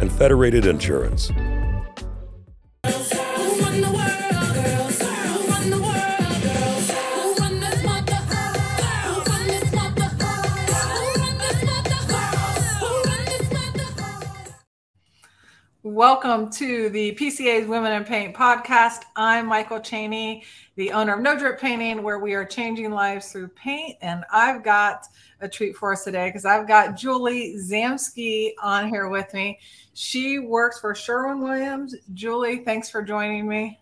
and Federated Insurance. Welcome to the PCA's Women in Paint podcast. I'm Michael Cheney, the owner of No Drip Painting, where we are changing lives through paint. And I've got a treat for us today because I've got Julie Zamski on here with me. She works for Sherwin Williams. Julie, thanks for joining me.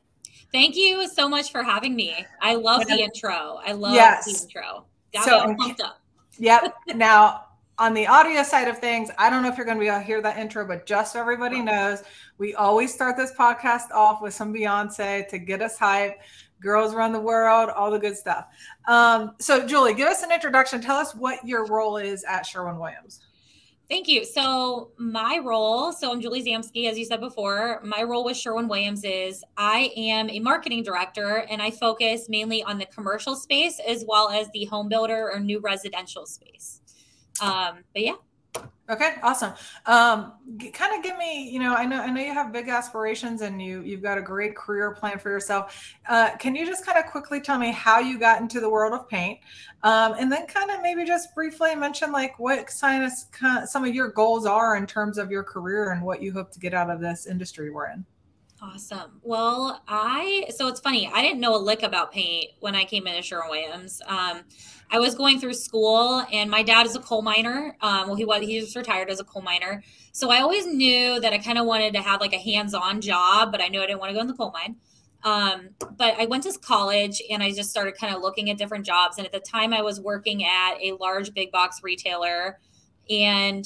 Thank you so much for having me. I love the intro. I love yes. the intro. Got so, me all pumped up. Yep. now, on the audio side of things, I don't know if you're going to be able to hear that intro, but just so everybody knows, we always start this podcast off with some Beyonce to get us hype. Girls run the world, all the good stuff. Um, so, Julie, give us an introduction. Tell us what your role is at Sherwin Williams. Thank you. So, my role, so I'm Julie Zamski, as you said before. My role with Sherwin Williams is I am a marketing director and I focus mainly on the commercial space as well as the home builder or new residential space. Um, but yeah. Okay, awesome. Um, kind of give me, you know, I know I know you have big aspirations and you you've got a great career plan for yourself. Uh, can you just kind of quickly tell me how you got into the world of paint, um, and then kind of maybe just briefly mention like what kind of some of your goals are in terms of your career and what you hope to get out of this industry we're in. Awesome. Well, I so it's funny. I didn't know a lick about paint when I came into Sherwin Williams. Um, I was going through school, and my dad is a coal miner. Um, well, he was he was retired as a coal miner, so I always knew that I kind of wanted to have like a hands-on job, but I knew I didn't want to go in the coal mine. Um, but I went to college and I just started kind of looking at different jobs. And at the time, I was working at a large big box retailer, and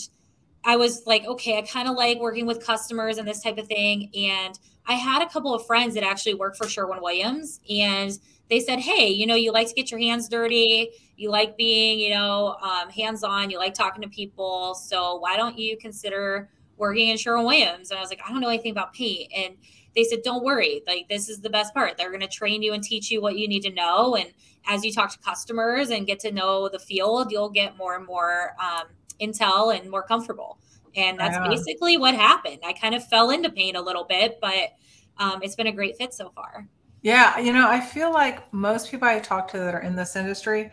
I was like, okay, I kind of like working with customers and this type of thing. And I had a couple of friends that actually work for Sherwin Williams, and they said, hey, you know, you like to get your hands dirty, you like being, you know, um, hands on, you like talking to people. So why don't you consider working in Sherwin Williams? And I was like, I don't know anything about paint. And they said, don't worry, like this is the best part. They're going to train you and teach you what you need to know. And as you talk to customers and get to know the field, you'll get more and more um, intel and more comfortable. And that's basically what happened. I kind of fell into paint a little bit, but um, it's been a great fit so far. Yeah, you know, I feel like most people I talk to that are in this industry,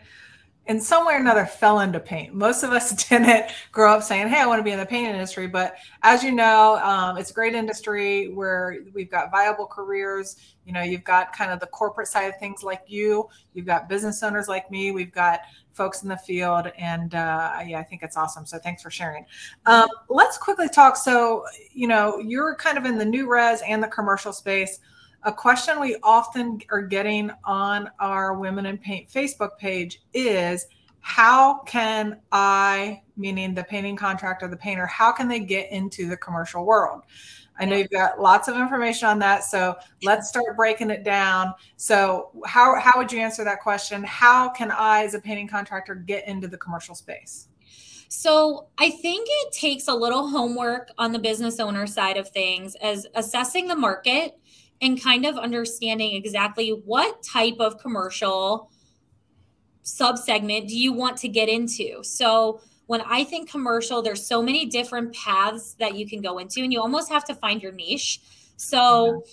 in some way or another, fell into paint. Most of us didn't grow up saying, "Hey, I want to be in the paint industry." But as you know, um, it's a great industry where we've got viable careers. You know, you've got kind of the corporate side of things like you. You've got business owners like me. We've got folks in the field, and uh, yeah, I think it's awesome. So thanks for sharing. Um, let's quickly talk. So, you know, you're kind of in the new res and the commercial space a question we often are getting on our Women in Paint Facebook page is how can I, meaning the painting contractor, the painter, how can they get into the commercial world? I know you've got lots of information on that. So let's start breaking it down. So, how, how would you answer that question? How can I, as a painting contractor, get into the commercial space? So, I think it takes a little homework on the business owner side of things as assessing the market and kind of understanding exactly what type of commercial subsegment do you want to get into. So when I think commercial, there's so many different paths that you can go into, and you almost have to find your niche. So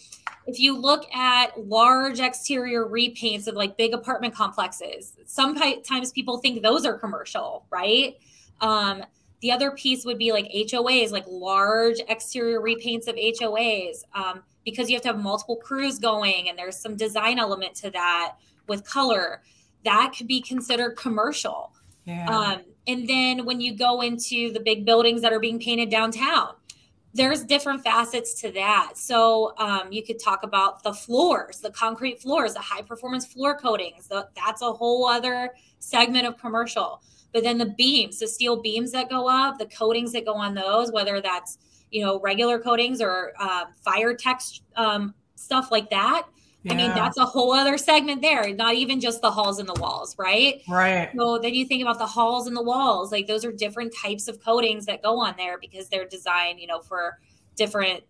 if you look at large exterior repaints of like big apartment complexes, sometimes people think those are commercial, right? Um, the other piece would be like HOAs, like large exterior repaints of HOAs. Um, because you have to have multiple crews going and there's some design element to that with color that could be considered commercial yeah. um, and then when you go into the big buildings that are being painted downtown there's different facets to that so um, you could talk about the floors the concrete floors the high performance floor coatings the, that's a whole other segment of commercial but then the beams the steel beams that go up the coatings that go on those whether that's you know, regular coatings or uh, Firetex um, stuff like that. Yeah. I mean, that's a whole other segment there, not even just the halls and the walls, right? Right. So then you think about the halls and the walls, like those are different types of coatings that go on there because they're designed, you know, for different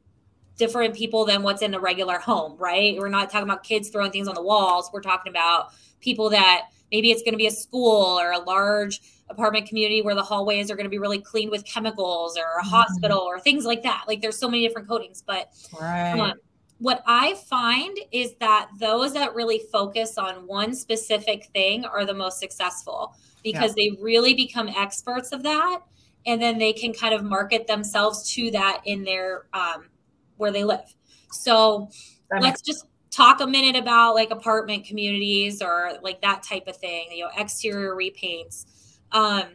different people than what's in a regular home, right? We're not talking about kids throwing things on the walls. We're talking about people that maybe it's going to be a school or a large apartment community where the hallways are going to be really clean with chemicals or a mm-hmm. hospital or things like that. Like there's so many different coatings, but right. Um, what I find is that those that really focus on one specific thing are the most successful because yeah. they really become experts of that and then they can kind of market themselves to that in their um, where they live. So that let's just talk a minute about like apartment communities or like that type of thing, you know, exterior repaints. Um,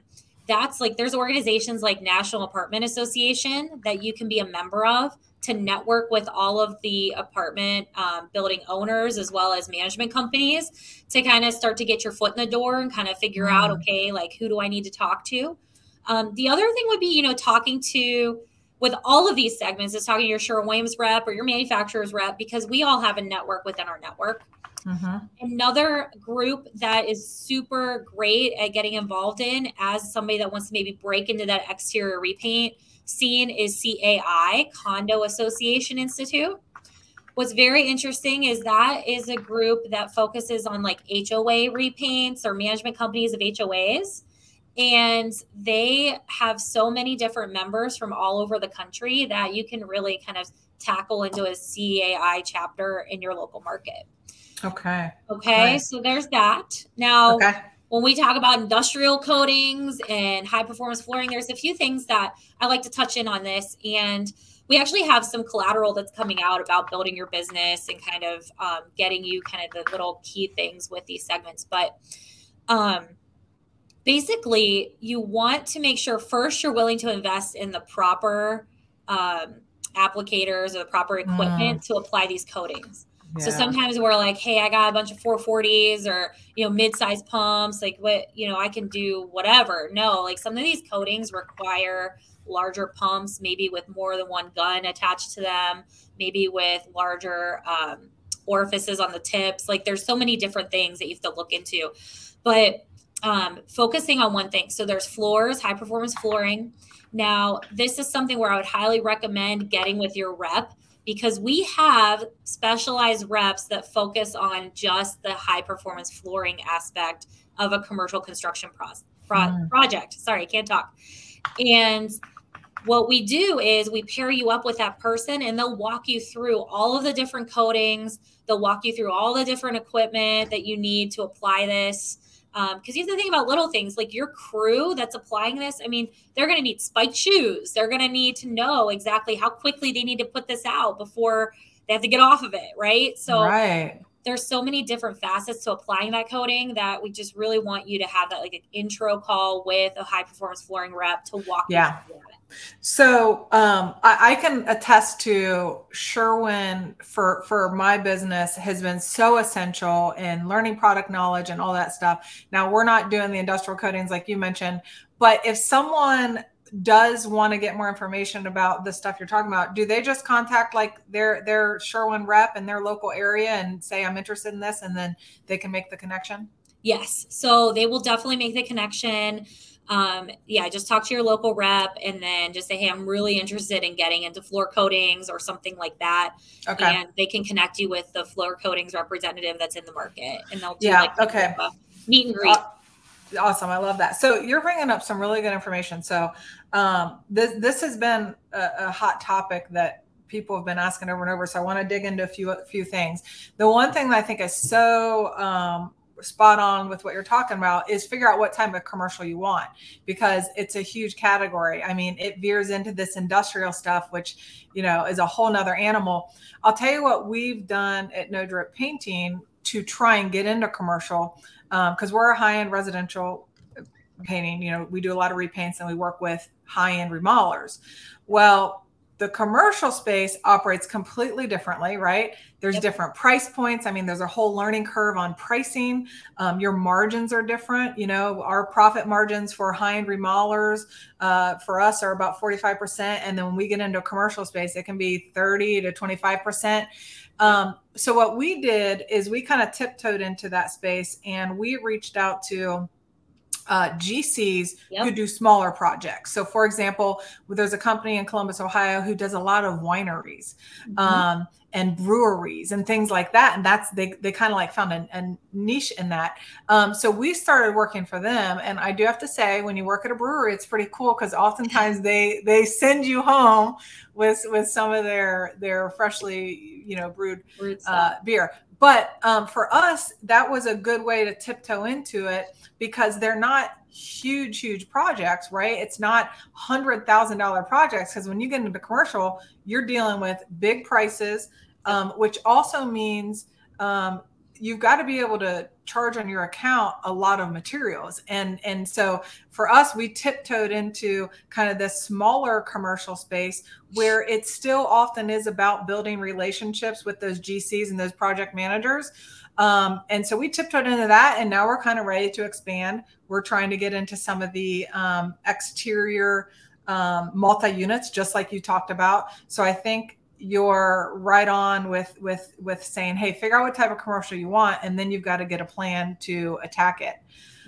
that's like there's organizations like National Apartment Association that you can be a member of to network with all of the apartment um, building owners as well as management companies to kind of start to get your foot in the door and kind of figure mm. out okay like who do i need to talk to um, the other thing would be you know talking to with all of these segments is talking to your Sherwin Williams rep or your manufacturer's rep because we all have a network within our network. Mm-hmm. Another group that is super great at getting involved in as somebody that wants to maybe break into that exterior repaint scene is CAI, Condo Association Institute. What's very interesting is that is a group that focuses on like HOA repaints or management companies of HOAs and they have so many different members from all over the country that you can really kind of tackle into a CAI chapter in your local market. Okay. Okay. Nice. So there's that. Now, okay. When we talk about industrial coatings and high performance flooring, there's a few things that I like to touch in on this. And we actually have some collateral that's coming out about building your business and kind of um, getting you kind of the little key things with these segments. But um, basically you want to make sure first you're willing to invest in the proper um, applicators or the proper equipment mm. to apply these coatings. Yeah. So sometimes we're like, hey, I got a bunch of 440s or you know mid-size pumps, like what you know I can do whatever. No, like some of these coatings require larger pumps, maybe with more than one gun attached to them, maybe with larger um, orifices on the tips. Like there's so many different things that you have to look into, but um, focusing on one thing. So there's floors, high performance flooring. Now, this is something where I would highly recommend getting with your rep because we have specialized reps that focus on just the high performance flooring aspect of a commercial construction pro- pro- mm. project. Sorry, can't talk. And what we do is we pair you up with that person and they'll walk you through all of the different coatings. They'll walk you through all the different equipment that you need to apply this because um, you have to think about little things like your crew that's applying this. I mean, they're going to need spiked shoes. They're going to need to know exactly how quickly they need to put this out before they have to get off of it, right? So, right. there's so many different facets to applying that coating that we just really want you to have that like an intro call with a high performance flooring rep to walk. Yeah. So um, I, I, can attest to Sherwin for for my business has been so essential in learning product knowledge and all that stuff. Now we're not doing the industrial coatings like you mentioned, but if someone does want to get more information about the stuff you're talking about, do they just contact like their their Sherwin rep in their local area and say I'm interested in this, and then they can make the connection? Yes. So they will definitely make the connection um, yeah, just talk to your local rep and then just say, hey, I'm really interested in getting into floor coatings or something like that. Okay. And they can connect you with the floor coatings representative that's in the market and they'll do yeah, like okay. meet and greet. Awesome. I love that. So you're bringing up some really good information. So um, this, this has been a, a hot topic that people have been asking over and over. So I want to dig into a few, a few things. The one thing that I think is so um, spot on with what you're talking about is figure out what type of commercial you want because it's a huge category. I mean, it veers into this industrial stuff, which, you know, is a whole nother animal. I'll tell you what we've done at No Drip Painting to try and get into commercial because um, we're a high end residential painting. You know, we do a lot of repaints and we work with high end remodelers. Well, the commercial space operates completely differently, right? There's yep. different price points. I mean, there's a whole learning curve on pricing. Um, your margins are different. You know, our profit margins for high end remodelers uh, for us are about 45%. And then when we get into a commercial space, it can be 30 to 25%. Um, so what we did is we kind of tiptoed into that space and we reached out to uh, GCs yep. who do smaller projects. So, for example, there's a company in Columbus, Ohio, who does a lot of wineries mm-hmm. um, and breweries and things like that. And that's they they kind of like found a, a, niche in that. Um, so we started working for them. And I do have to say, when you work at a brewery, it's pretty cool because oftentimes they they send you home with with some of their their freshly you know brewed, brewed uh, beer. But um, for us, that was a good way to tiptoe into it because they're not huge, huge projects, right? It's not hundred thousand dollar projects because when you get into the commercial, you're dealing with big prices, um, which also means um, you've got to be able to charge on your account a lot of materials. And and so for us we tiptoed into kind of this smaller commercial space where it still often is about building relationships with those gcs and those project managers. Um, and so we tiptoed into that and now we're kind of ready to expand. We're trying to get into some of the um, exterior um, multi units just like you talked about. So i think you're right on with with with saying hey figure out what type of commercial you want and then you've got to get a plan to attack it.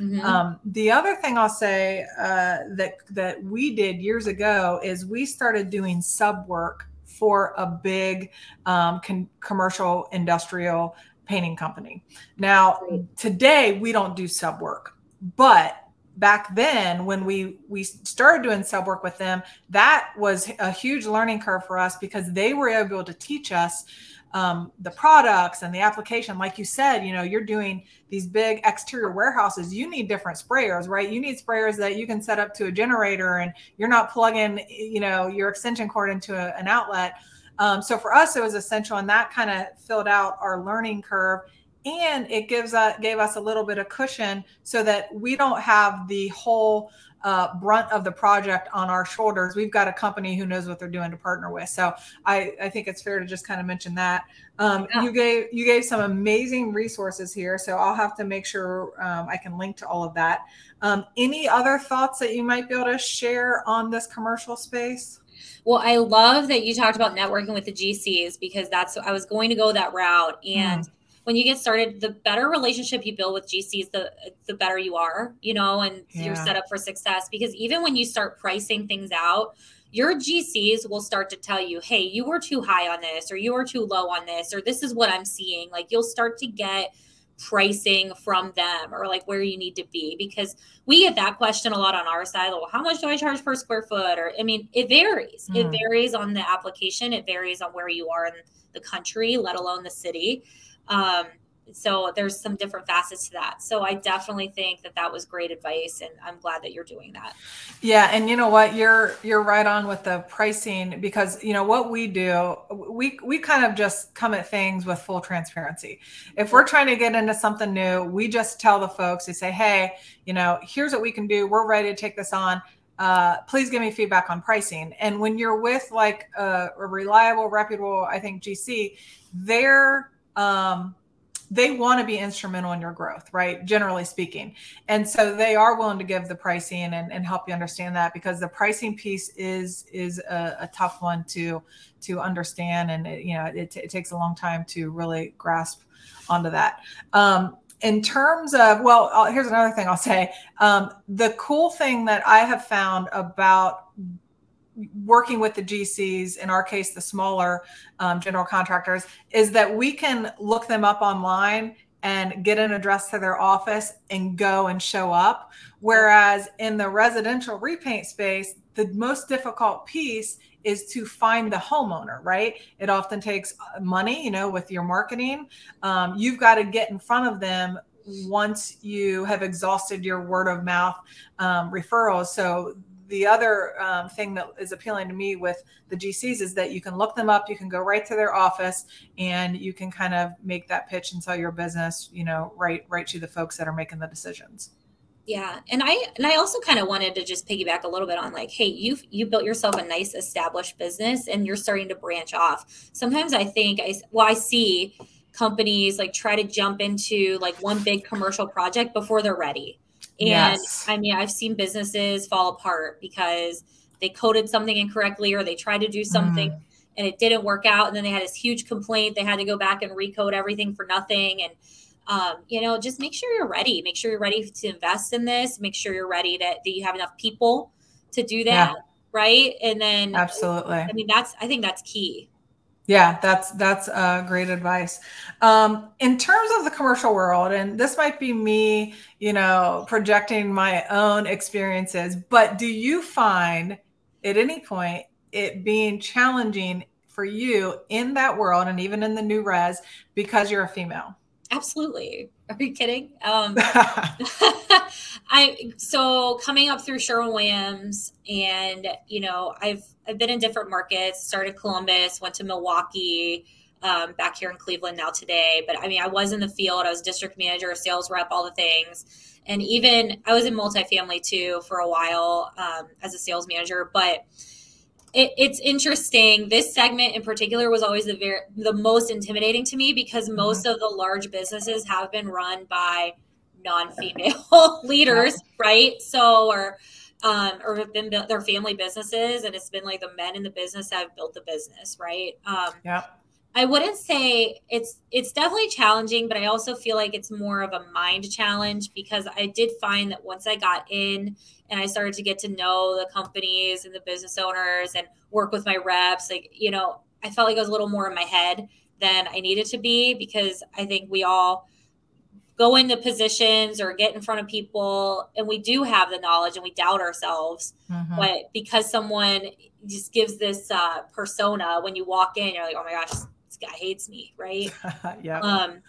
Mm-hmm. um, the other thing i'll say uh, that that we did years ago is we started doing sub work for a big um, con- commercial industrial painting company. Now today we don't do sub work but back then when we we started doing sub work with them that was a huge learning curve for us because they were able to teach us um, the products and the application. Like you said you know you're doing these big exterior warehouses you need different sprayers right? You need sprayers that you can set up to a generator and you're not plugging you know your extension cord into a, an outlet. Um, so for us it was essential and that kind of filled out our learning curve and it gives us gave us a little bit of cushion so that we don't have the whole uh, brunt of the project on our shoulders. We've got a company who knows what they're doing to partner with. So I, I think it's fair to just kind of mention that. Um, yeah. You gave you gave some amazing resources here, so I'll have to make sure um, I can link to all of that. Um, any other thoughts that you might be able to share on this commercial space? Well, I love that you talked about networking with the GCs because that's I was going to go that route and. Mm when you get started, the better relationship you build with GCs, the the better you are, you know, and yeah. you're set up for success. Because even when you start pricing things out, your GCs will start to tell you, hey, you were too high on this, or you were too low on this, or this is what I'm seeing. Like you'll start to get pricing from them or like where you need to be because we get that question a lot on our side well how much do i charge per square foot or i mean it varies mm. it varies on the application it varies on where you are in the country let alone the city um, so there's some different facets to that. So I definitely think that that was great advice, and I'm glad that you're doing that. Yeah, and you know what, you're you're right on with the pricing because you know what we do, we we kind of just come at things with full transparency. If we're trying to get into something new, we just tell the folks, they say, hey, you know, here's what we can do. We're ready to take this on. Uh, please give me feedback on pricing. And when you're with like a, a reliable, reputable, I think GC, they're um, they want to be instrumental in your growth, right? Generally speaking. And so they are willing to give the pricing and, and help you understand that because the pricing piece is is a, a tough one to to understand. And it, you know, it, it, takes a long time to really grasp onto that. Um, in terms of, well, I'll, here's another thing I'll say. Um, the cool thing that I have found about working with the GCs, in our case, the smaller um, general contractors, is that we can look them up online and get an address to their office and go and show up. Whereas in the residential repaint space, the most difficult piece is to find the homeowner, right? It often takes uh, money, you know, with your marketing. Um, you've got to get in front of them once you have exhausted your word of mouth um, referrals. So the other um, thing that is appealing to me with the GCs is that you can look them up, you can go right to their office, and you can kind of make that pitch and sell your business, you know, right right to the folks that are making the decisions. Yeah, and I and I also kind of wanted to just piggyback a little bit on like, hey, you've you built yourself a nice established business, and you're starting to branch off. Sometimes I think I well I see companies like try to jump into like one big commercial project before they're ready, and yes. I mean I've seen businesses fall apart because they coated something incorrectly or they tried to do something. Mm. And it didn't work out, and then they had this huge complaint. They had to go back and recode everything for nothing, and um, you know, just make sure you're ready. Make sure you're ready to invest in this. Make sure you're ready to, that you have enough people to do that. Yeah. Right. And then absolutely. I mean, that's, I think that's key. Yeah, that's that's uh, great advice. Um, in terms of the commercial world, and this might be me, you know, projecting my own experiences, but do you find at any point it being challenging for you in that world and even in the new res because you're a female? Absolutely. Are you kidding? Um, I so coming up through Sherwin Williams, and you know, I've I've been in different markets. Started Columbus, went to Milwaukee, um, back here in Cleveland now today. But I mean, I was in the field. I was district manager, sales rep, all the things, and even I was in multifamily too for a while um, as a sales manager. But it, it's interesting. This segment in particular was always the very the most intimidating to me because mm-hmm. most of the large businesses have been run by non-female leaders, right? So or um, or have been their family businesses, and it's been like the men in the business have built the business, right? Um, yeah. I wouldn't say it's it's definitely challenging, but I also feel like it's more of a mind challenge because I did find that once I got in and I started to get to know the companies and the business owners and work with my reps, like you know, I felt like I was a little more in my head than I needed to be because I think we all go into positions or get in front of people and we do have the knowledge and we doubt ourselves mm-hmm. but because someone just gives this uh, persona when you walk in you're like oh my gosh this guy hates me, right? yeah. Um,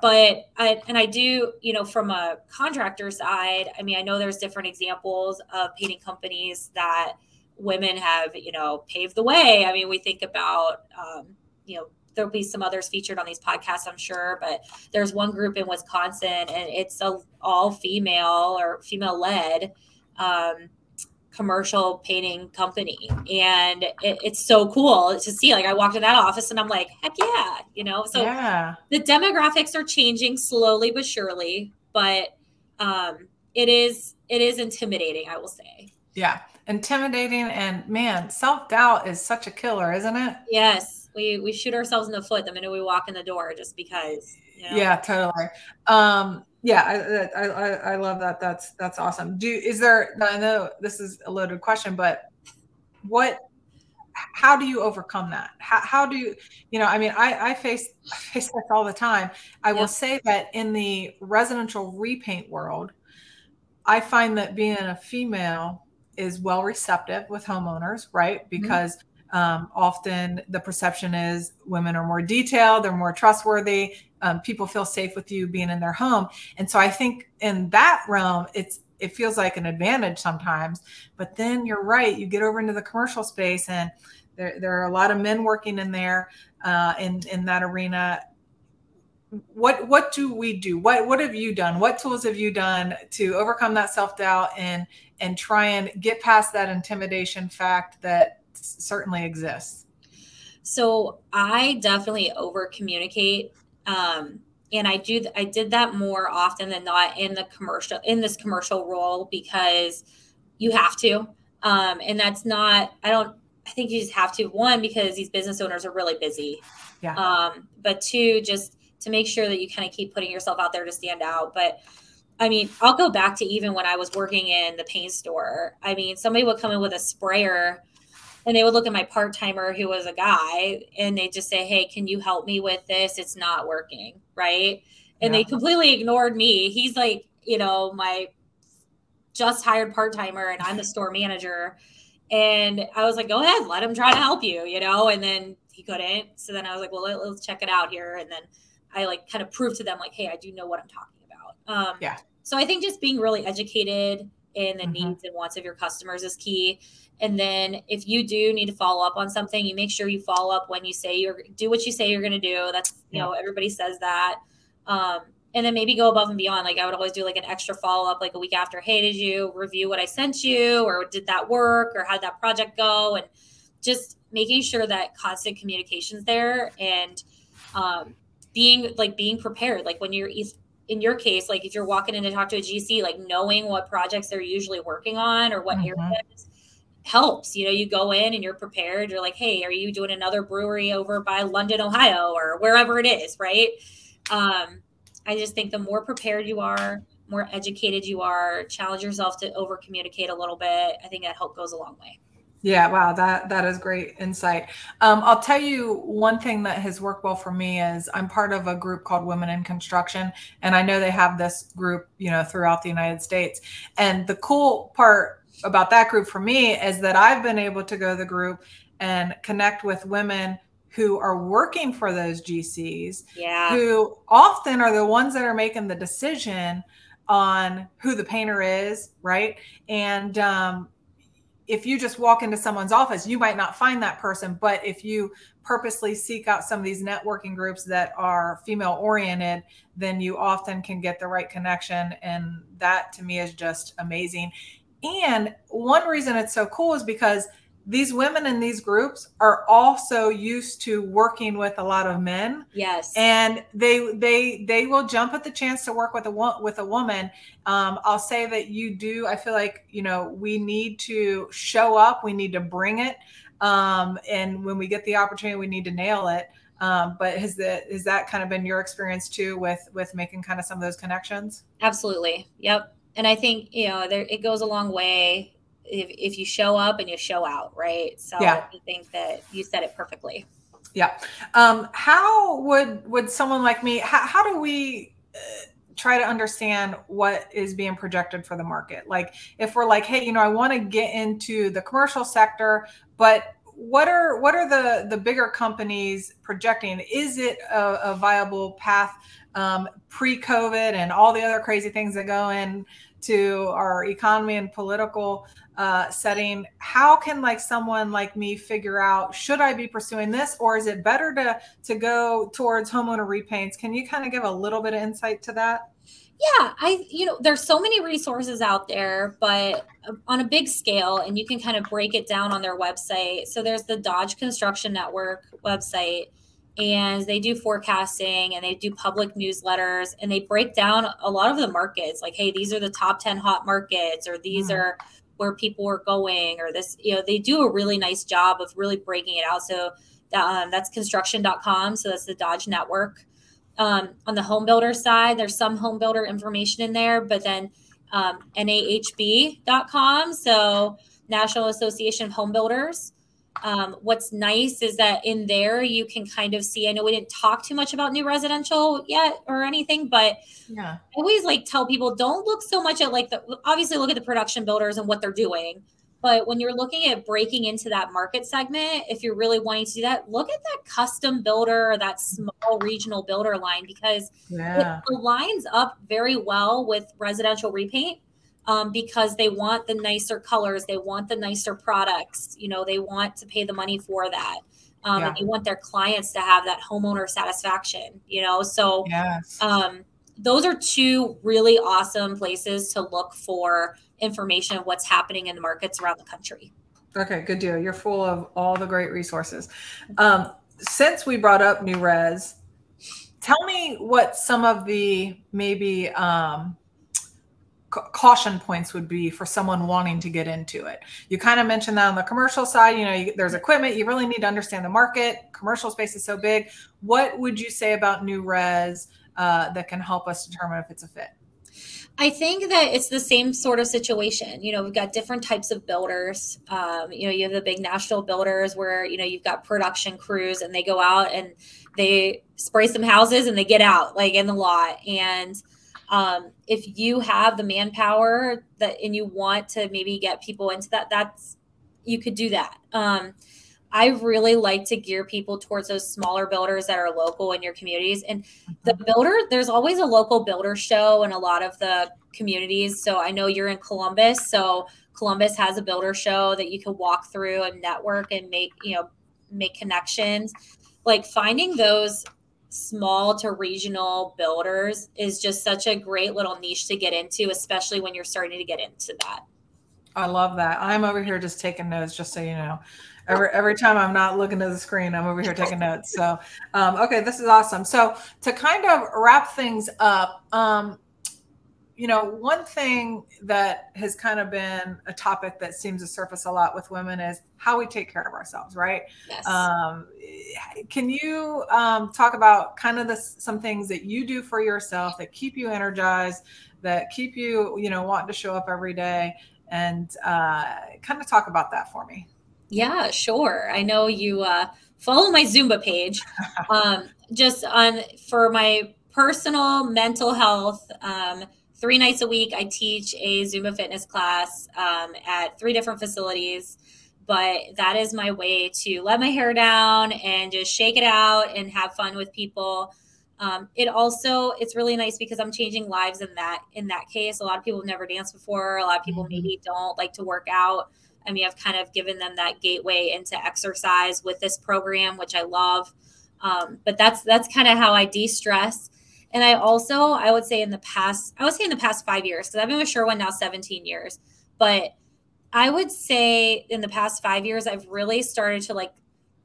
but I and I do, you know, from a contractor side, I mean, I know there's different examples of painting companies that women have, you know, paved the way. I mean, we think about, um, you know, there'll be some others featured on these podcasts, I'm sure, but there's one group in Wisconsin and it's a all female or female led um, commercial painting company. And it, it's so cool to see like i walked in that office and i'm like heck yeah you know? So yeah. the demographics are changing slowly but surely but um it is it is intimidating i will say. Yeah intimidating and man self-doubt is such a killer isn't it? Yes we we shoot ourselves in the foot the minute we walk in the door just because know? yeah totally um yeah I, I i love that that's that's awesome do is there i know this is a loaded question but what how do you overcome that how, how do you you know i mean i i face I face this all the time i will say that in the residential repaint world i find that being a female is well receptive with homeowners right mm-hmm. because mm-hmm. Um, often the perception is women are more detailed, they're more trustworthy, um, people feel safe with you being in their home. And so I think in that realm, it's it feels like an advantage sometimes. But then you're right, you get over into the commercial space, and there, there are a lot of men working in there uh, in in that arena. What what do we do? What what have you done? What tools have you done to overcome that self doubt and and try and get past that intimidation fact that certainly exists? So I definitely over communicate um, and I do I did that more often than not in the commercial in this commercial role because you have to. Um, and that's not I don't I think you just have to one because these business owners are really busy. Yeah. Um, but two, just to make sure that you kind of keep putting yourself out there to stand out. But I mean, I'll go back to even when I was working in the paint store. I mean, somebody would come in with a sprayer and they would look at my part timer who was a guy and they just say, Hey, can you help me with this? It's not working. Right. And yeah. they completely ignored me. He's like, you know, my just hired part timer and I'm the store manager. And I was like, go ahead, let him try to help you, you know? And then he couldn't. So then I was like, well, let, us check it out here. And then I like kind of proved to them, like, hey, I do know what I'm talking about. Um, yeah. So I think just being really educated in the mm-hmm. needs and wants of your customers is key. And then if you do need to follow up on something, you make sure you follow up when you say you're do what you say you're going to do. That's, you yeah. know, everybody says that. Um, and then maybe go above and beyond. Like I would always do like an extra follow up, like a week after. Hey, did you review what I sent you, or did that work, or how did that project go? And just making sure that constant communications there and um, being like being prepared. Like when you're in your case, like if you're walking in to talk to a GC, like knowing what projects they're usually working on or what mm-hmm. areas helps. You know, you go in and you're prepared. You're like, hey, are you doing another brewery over by London, Ohio, or wherever it is, right? Um, I just think the more prepared you are, more educated you are, challenge yourself to over communicate a little bit. I think that help goes a long way. Yeah, wow, that that is great insight. Um, I'll tell you one thing that has worked well for me is I'm part of a group called Women in Construction, and I know they have this group, you know, throughout the United States. And the cool part about that group for me is that I've been able to go to the group and connect with women who are working for those GCs, yeah. who often are the ones that are making the decision on who the painter is, right? And um, if you just walk into someone's office, you might not find that person. But if you purposely seek out some of these networking groups that are female oriented, then you often can get the right connection. And that to me is just amazing. And one reason it's so cool is because these women in these groups are also used to working with a lot of men. Yes. And they they they will jump at the chance to work with a with a woman. Um, i'll say that you do i feel like you know we need to show up. We need to bring it. Um, and when we get the opportunity we need to nail it. Um, but has that has that kind of been your experience too with with making kind of some of those connections? Absolutely. Yep. And i think you know there it goes a long way if, if you show up and you show out, right? So yeah. I think that you said it perfectly. Yeah. Um, how would would someone like me? How, how do we? Uh, try to understand what is being projected for the market like if we're like hey you know i want to get into the commercial sector but what are what are the the bigger companies projecting is it a, a viable path um, pre-covid and all the other crazy things that go in to our economy and political uh, setting how can like someone like me figure out should i be pursuing this or is it better to to go towards homeowner repaints? Can you kind of give a little bit of insight to that? Yeah i you know there's so many resources out there but on a big scale and you can kind of break it down on their website. So there's the dodge construction network website and they do forecasting and they do public newsletters and they break down a lot of the markets like hey these are the top 10 hot markets or these mm. are where people are going or this you know they do a really nice job of really breaking it out. So um, that's construction.com so that's the dodge network. Um, on the home builder side there's some home builder information in there but then um, nahb.com so national association of home builders um, what's nice is that in there you can kind of see. I know we didn't talk too much about new residential yet or anything, but yeah, I always like tell people don't look so much at like the obviously look at the production builders and what they're doing. But when you're looking at breaking into that market segment, if you're really wanting to do that, look at that custom builder or that small regional builder line because yeah. it lines up very well with residential repaint um, because they want the nicer colors, they want the nicer products, you know, they want to pay the money for that. Um, yeah. and they want their clients to have that homeowner satisfaction, you know. So yes. um, those are two really awesome places to look for information of what's happening in the markets around the country. Okay, good deal. You're full of all the great resources. Um, since we brought up New Res, tell me what some of the maybe um, caution points would be for someone wanting to get into it you kind of mentioned that on the commercial side you know you, there's equipment you really need to understand the market commercial space is so big what would you say about new res uh, that can help us determine if it's a fit I think that it's the same sort of situation. You know, we've got different types of builders. Um, you know, you have the big national builders where, you know, you've got production crews and they go out and they spray some houses and they get out like in the lot. And um, if you have the manpower that and you want to maybe get people into that that's you could do that. Um, i really like to gear people towards those smaller builders that are local in your communities. And the mm-hmm. builder there's always a local builder show in a lot of the communities. So i know you're in columbus so columbus has a builder show that you can walk through and network and make you know make connections. Like finding those small to regional builders is just such a great little niche to get into, especially when you're starting to get into that. I love that. I'm over here just taking notes, just so you know. Every every time I'm not looking at the screen, I'm over here taking notes. So, um, okay, this is awesome. So to kind of wrap things up, um, you know, one thing that has kind of been a topic that seems to surface a lot with women is how we take care of ourselves, right? Yes. Um, can you um, talk about kind of the, some things that you do for yourself that keep you energized, that keep you, you know, wanting to show up every day, and uh, kind of talk about that for me? Yeah, sure. I know you uh, follow my Zumba page. um, just on for my personal mental health. Three nights a week, I teach a Zumba fitness class um, at three different facilities. But that is my way to let my hair down and just shake it out and have fun with people. Um, it also it's really nice because I'm changing lives in that in that case. A lot of people have never danced before. A lot of people mm-hmm. maybe don't like to work out. I mean, I've kind of given them that gateway into exercise with this program, which I love. Um, but that's that's kind of how I de-stress. And I also, I would say in the past, I would say in the past five years, because I've been with Sherwin now 17 years, but I would say in the past five years, I've really started to like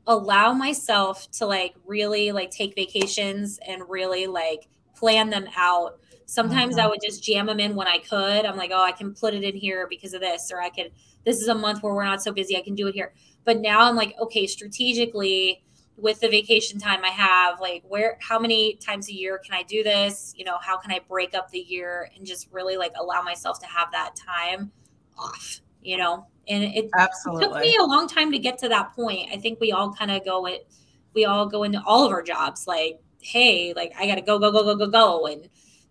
allow myself to like really like take vacations and really like plan them out. Sometimes mm-hmm. I would just jam them in when I could. I'm like, oh, I can put it in here because of this, or I could, this is a month where we're not so busy. I can do it here. But now I'm like, okay, strategically, with the vacation time I have, like where how many times a year can I do this? You know, how can I break up the year and just really like allow myself to have that time off, you know? And it, Absolutely. took me a long time to get to that point. I think we all kind of go it we all go into all of our jobs like, hey, like I gotta go, go, go, go, go, go. And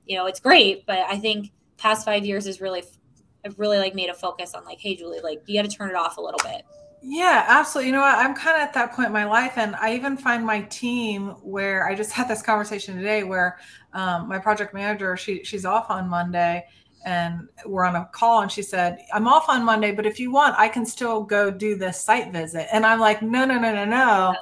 you know, it's great. But I think past five years is really I've really like made a focus on like, hey Julie, like you gotta turn it off a little bit. Yeah, absolutely. You know what? I'm kind of at that point in my life, and I even find my team where I just had this conversation today, where um, my project manager she she's off on Monday, and we're on a call, and she said, "I'm off on Monday, but if you want, I can still go do this site visit." And I'm like, "No, no, no, no, no."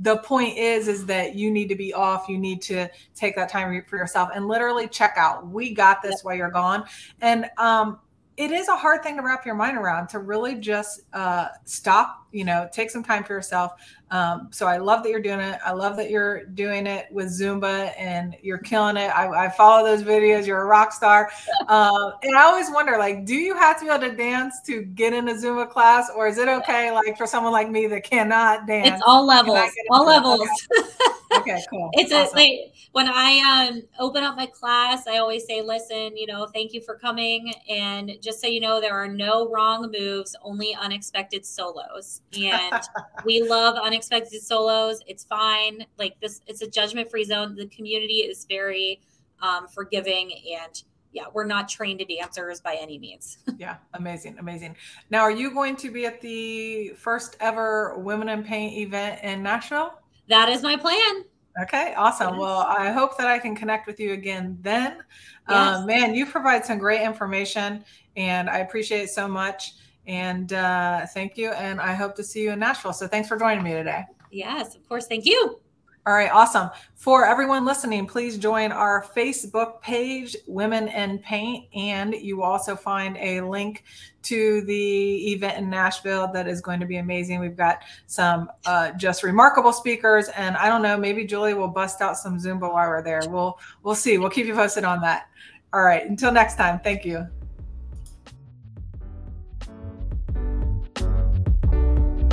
The point is, is that you need to be off. You need to take that time for yourself and literally check out. We got this while you're gone. And um, it is a hard thing to wrap your mind around to really just uh, stop you know take some time for yourself um, so i love that you're doing it. I love that you're doing it with zumba and you're killing it. I, I follow those videos. You're a rock star. Uh, and i always wonder like do you have to be able to dance to get in a zumba class or is it okay like for someone like me that cannot dance? it's all levels. all levels. Okay. okay cool. It's awesome. a when i um, open up my class i always say listen you know thank you for coming. And just so you know there are no wrong moves only unexpected solos. And we love unexpected solos. It's fine. Like this, it's a judgment free zone. The community is very um, forgiving and yeah, we're not trained to dancers by any means. yeah, amazing, amazing. Now, are you going to be at the first ever Women in Paint event in Nashville? That is my plan. Okay, awesome. Yes. Well, I hope that I can connect with you again then. Yes. Um, man, you provide some great information and I appreciate it so much. And uh, thank you. And I hope to see you in Nashville. So thanks for joining me today. Yes, of course. Thank you. All right, awesome. For everyone listening, please join our Facebook page, Women in Paint, and you will also find a link to the event in Nashville that is going to be amazing. We've got some uh, just remarkable speakers, and I don't know, maybe Julie will bust out some Zumba while we're there. We'll we'll see. We'll keep you posted on that. All right, until next time. Thank you.